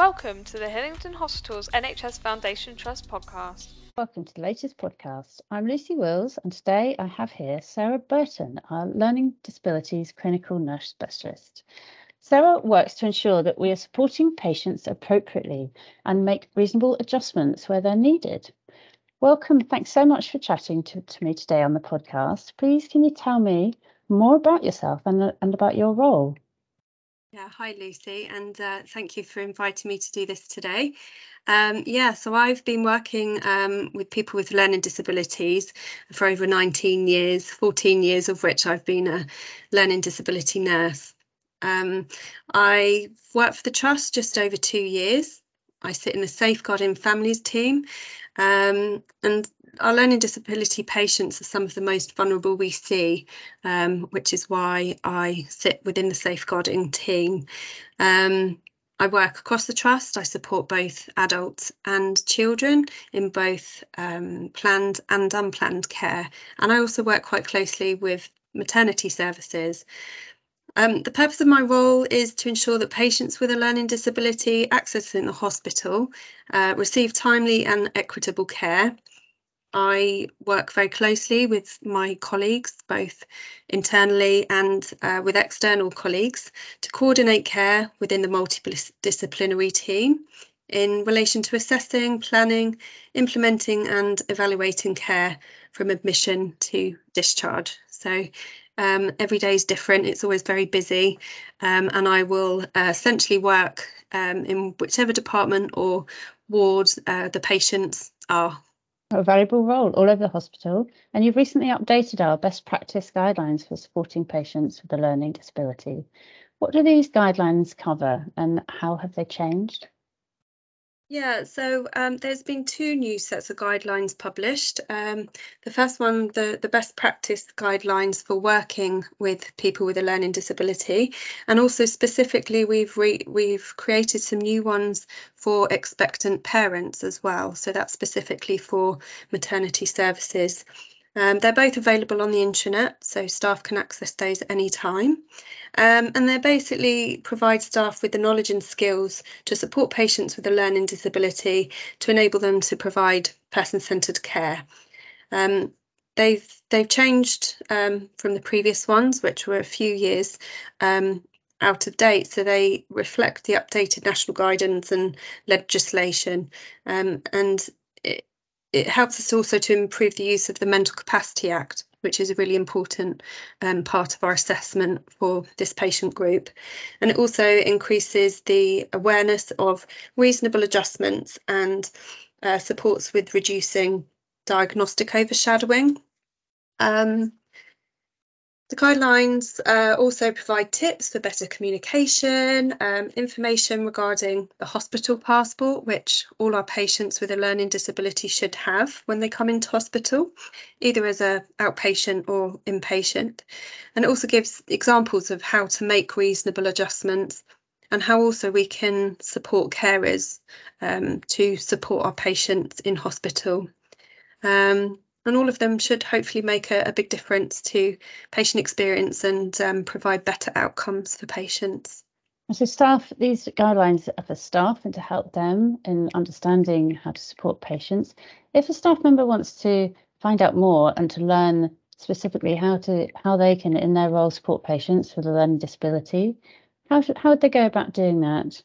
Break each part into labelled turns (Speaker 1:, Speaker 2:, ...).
Speaker 1: Welcome to the Hillingdon Hospitals NHS Foundation Trust podcast.
Speaker 2: Welcome to the latest podcast. I'm Lucy Wills, and today I have here Sarah Burton, our Learning Disabilities Clinical Nurse Specialist. Sarah works to ensure that we are supporting patients appropriately and make reasonable adjustments where they're needed. Welcome. Thanks so much for chatting to, to me today on the podcast. Please, can you tell me more about yourself and, and about your role?
Speaker 3: Yeah, hi Lucy, and uh, thank you for inviting me to do this today. Um, yeah, so I've been working um, with people with learning disabilities for over 19 years, 14 years of which I've been a learning disability nurse. Um, I worked for the Trust just over two years. I sit in the Safeguarding Families team, um, and our learning disability patients are some of the most vulnerable we see, um, which is why I sit within the safeguarding team. Um, I work across the trust. I support both adults and children in both um, planned and unplanned care. And I also work quite closely with maternity services. Um, the purpose of my role is to ensure that patients with a learning disability accessing the hospital uh, receive timely and equitable care I work very closely with my colleagues, both internally and uh, with external colleagues, to coordinate care within the multidisciplinary team in relation to assessing, planning, implementing, and evaluating care from admission to discharge. So um, every day is different, it's always very busy, um, and I will uh, essentially work um, in whichever department or ward uh, the patients are
Speaker 2: a valuable role all over the hospital, and you've recently updated our best practice guidelines for supporting patients with a learning disability. What do these guidelines cover and how have they changed?
Speaker 3: Yeah, so um, there's been two new sets of guidelines published. Um, the first one, the, the best practice guidelines for working with people with a learning disability, and also specifically we've re- we've created some new ones for expectant parents as well. So that's specifically for maternity services. Um, they're both available on the intranet, so staff can access those anytime. Um, and they basically provide staff with the knowledge and skills to support patients with a learning disability to enable them to provide person-centred care. Um, they've they've changed um, from the previous ones, which were a few years um, out of date, so they reflect the updated national guidance and legislation. Um, and it helps us also to improve the use of the Mental Capacity Act, which is a really important um, part of our assessment for this patient group. And it also increases the awareness of reasonable adjustments and uh, supports with reducing diagnostic overshadowing. Um, the guidelines uh, also provide tips for better communication, um, information regarding the hospital passport, which all our patients with a learning disability should have when they come into hospital, either as an outpatient or inpatient. And it also gives examples of how to make reasonable adjustments and how also we can support carers um, to support our patients in hospital. Um, and all of them should hopefully make a, a big difference to patient experience and um, provide better outcomes for patients.
Speaker 2: So staff, these guidelines are for staff and to help them in understanding how to support patients. If a staff member wants to find out more and to learn specifically how to how they can in their role support patients with a learning disability, how should, how would they go about doing that?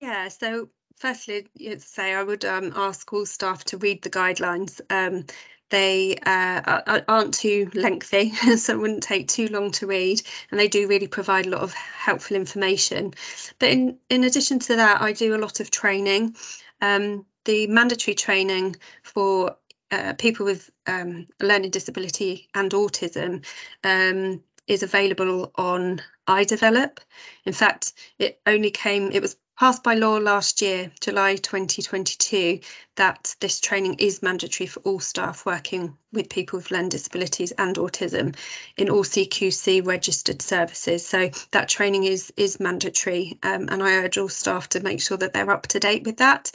Speaker 3: Yeah, so firstly, say I would um, ask all staff to read the guidelines. Um, they uh, aren't too lengthy, so it wouldn't take too long to read, and they do really provide a lot of helpful information. But in, in addition to that, I do a lot of training. Um, the mandatory training for uh, people with um, learning disability and autism um, is available on iDevelop. In fact, it only came, it was passed by law last year, July 2022, that this training is mandatory for all staff working with people with learning disabilities and autism in all CQC registered services. So that training is is mandatory, um, and I urge all staff to make sure that they're up to date with that.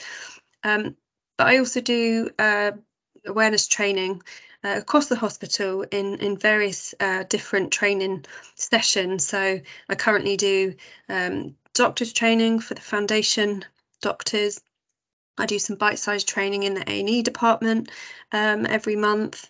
Speaker 3: Um, but I also do uh, awareness training uh, across the hospital in, in various uh, different training sessions. So I currently do um, doctors training for the foundation doctors. I do some bite-sized training in the A&E department um, every month.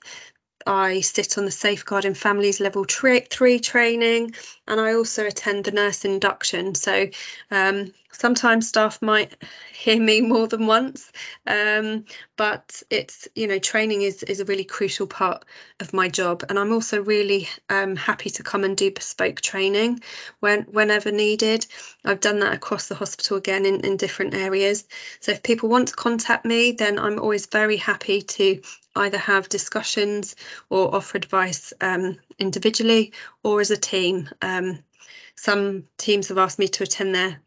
Speaker 3: I sit on the Safeguarding Families Level tra- 3 training and I also attend the nurse induction. So um, sometimes staff might hear me more than once, um, but it's, you know, training is, is a really crucial part of my job. And I'm also really um, happy to come and do bespoke training when whenever needed. I've done that across the hospital again in, in different areas. So if people want to contact me, then I'm always very happy to either have discussions or offer advice um, individually or as a team. Um, some teams have asked me to attend their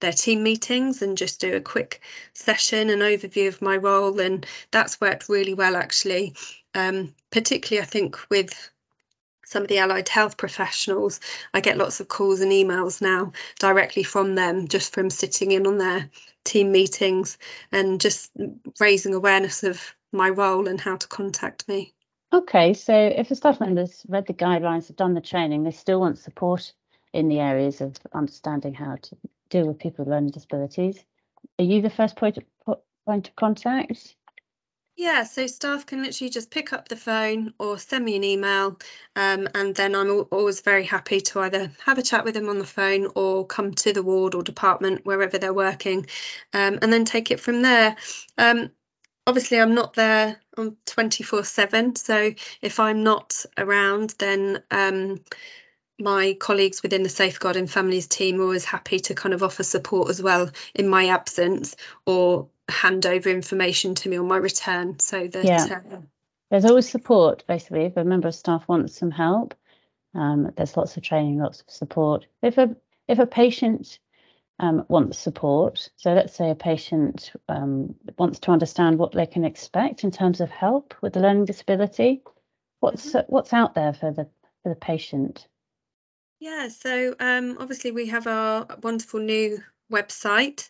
Speaker 3: their team meetings and just do a quick session and overview of my role and that's worked really well actually um, particularly I think with some of the allied health professionals I get lots of calls and emails now directly from them just from sitting in on their team meetings and just raising awareness of my role and how to contact me.
Speaker 2: Okay, so if the staff members read the guidelines, have done the training, they still want support in the areas of understanding how to deal with people with learning disabilities, are you the first point of, point of contact?
Speaker 3: Yeah, so staff can literally just pick up the phone or send me an email, um, and then I'm always very happy to either have a chat with them on the phone or come to the ward or department wherever they're working, um, and then take it from there. Um, obviously I'm not there on 24 7 so if I'm not around then um, my colleagues within the safeguarding families team are always happy to kind of offer support as well in my absence or hand over information to me on my return so that
Speaker 2: yeah. Uh, there's always support basically if a member of staff wants some help um, there's lots of training lots of support if a if a patient um, wants support. So let's say a patient um, wants to understand what they can expect in terms of help with the learning disability. What's mm-hmm. what's out there for the for the patient?
Speaker 3: Yeah, so um, obviously we have our wonderful new website,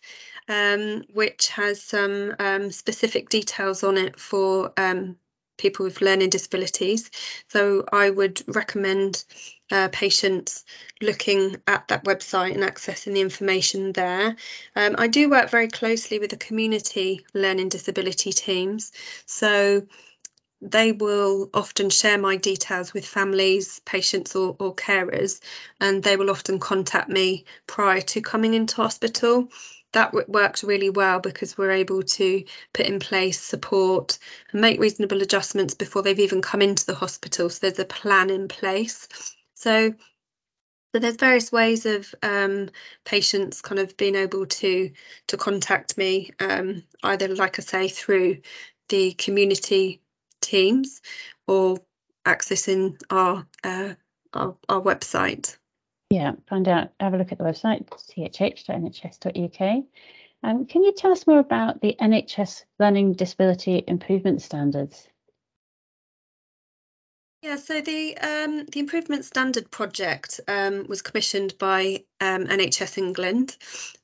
Speaker 3: um, which has some um, specific details on it for um, people with learning disabilities. So I would recommend uh, patients looking at that website and accessing the information there. Um, I do work very closely with the community learning disability teams. So they will often share my details with families, patients, or, or, carers, and they will often contact me prior to coming into hospital that works really well because we're able to put in place support and make reasonable adjustments before they've even come into the hospital. So there's a plan in place. So, so there's various ways of um, patients kind of being able to to contact me, um, either like I say through the community teams or accessing our uh, our, our website.
Speaker 2: Yeah, find out, have a look at the website, thh.nhs.uk. Um, can you tell us more about the NHS Learning Disability Improvement Standards?
Speaker 3: Yeah, so the um, the Improvement Standard project um, was commissioned by um, NHS England.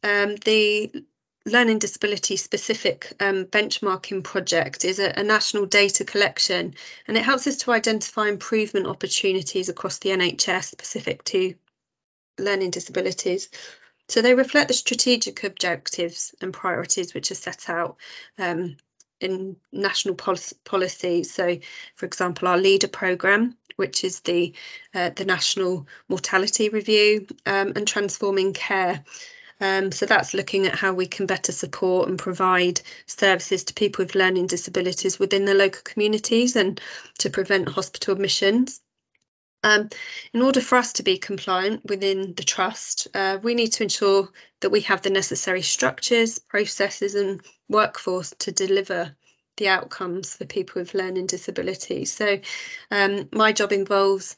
Speaker 3: Um, the learning disability specific um, benchmarking project is a, a, national data collection and it helps us to identify improvement opportunities across the NHS specific to learning disabilities. So they reflect the strategic objectives and priorities which are set out um, in national pol policy. So, for example, our LeDeR programme, which is the uh, the national mortality review um, and transforming care. Um, so that's looking at how we can better support and provide services to people with learning disabilities within the local communities and to prevent hospital admissions. Um, in order for us to be compliant within the trust, uh, we need to ensure that we have the necessary structures, processes, and workforce to deliver the outcomes for people with learning disabilities. So, um, my job involves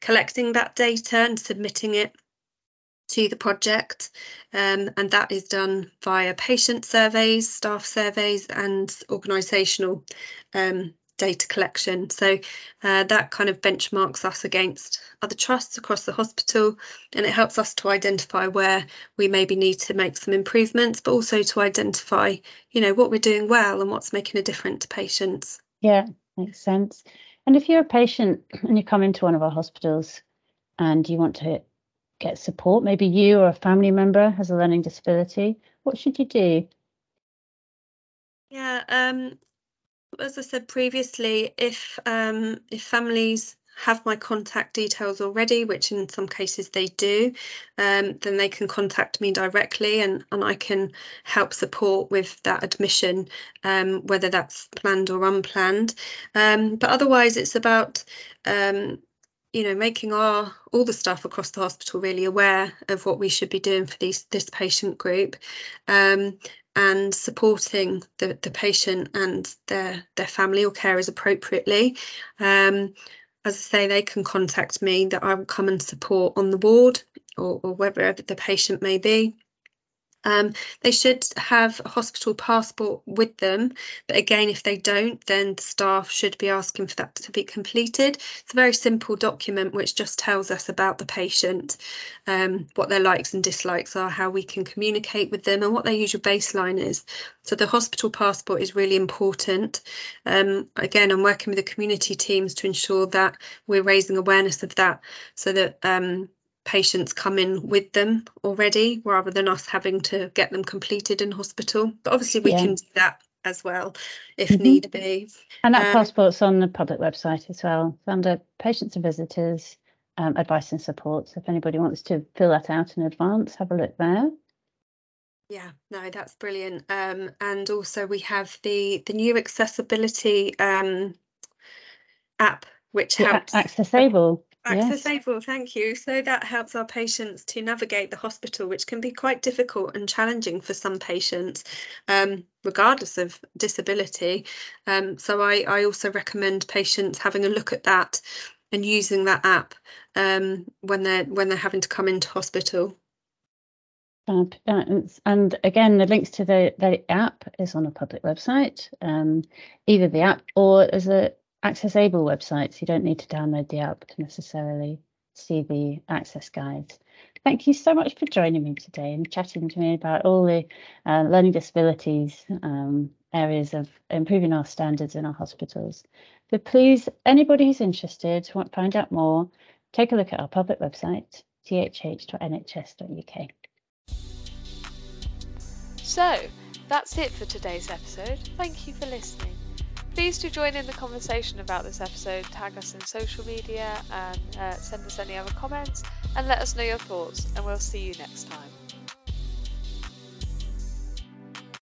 Speaker 3: collecting that data and submitting it to the project, um, and that is done via patient surveys, staff surveys, and organisational um, data collection. So uh, that kind of benchmarks us against other trusts across the hospital and it helps us to identify where we maybe need to make some improvements, but also to identify, you know, what we're doing well and what's making a difference to patients.
Speaker 2: Yeah, makes sense. And if you're a patient and you come into one of our hospitals and you want to get support, maybe you or a family member has a learning disability, what should you do?
Speaker 3: Yeah, um, as I said previously, if um, if families have my contact details already, which in some cases they do, um, then they can contact me directly and, and I can help support with that admission, um, whether that's planned or unplanned. Um, but otherwise, it's about um, you know making our all the staff across the hospital really aware of what we should be doing for these this patient group um, and supporting the, the patient and their their family or carers appropriately um, as I say, they can contact me that I will come and support on the ward or, or wherever the patient may be. Um, they should have a hospital passport with them, but again, if they don't, then the staff should be asking for that to be completed. It's a very simple document which just tells us about the patient, um, what their likes and dislikes are, how we can communicate with them, and what their usual baseline is. So the hospital passport is really important. Um, again, I'm working with the community teams to ensure that we're raising awareness of that so that um, patients come in with them already rather than us having to get them completed in hospital. But obviously, we yeah. can do that as well if mm-hmm. need be.
Speaker 2: And that um, passport's on the public website as well, under patients and visitors. Um, advice and support. So if anybody wants to fill that out in advance, have a look there.
Speaker 3: Yeah, no, that's brilliant. Um, and also we have the the new accessibility um, app, which helps
Speaker 2: accessible.
Speaker 3: Accessible, yes. thank you. So that helps our patients to navigate the hospital, which can be quite difficult and challenging for some patients, um, regardless of disability. Um, so I, I also recommend patients having a look at that and using that app um, when they're when they're having to come into hospital.
Speaker 2: And again, the links to the, the app is on a public website, um, either the app or as a accessible websites. You don't need to download the app to necessarily see the access guides. Thank you so much for joining me today and chatting to me about all the uh, learning disabilities um, areas of improving our standards in our hospitals. So please, anybody who's interested, want to find out more, take a look at our public website, thh.nhs.uk.
Speaker 1: So, that's it for today's episode. Thank you for listening. Please do join in the conversation about this episode, tag us in social media, and uh, send us any other comments, and let us know your thoughts. And we'll see you next time.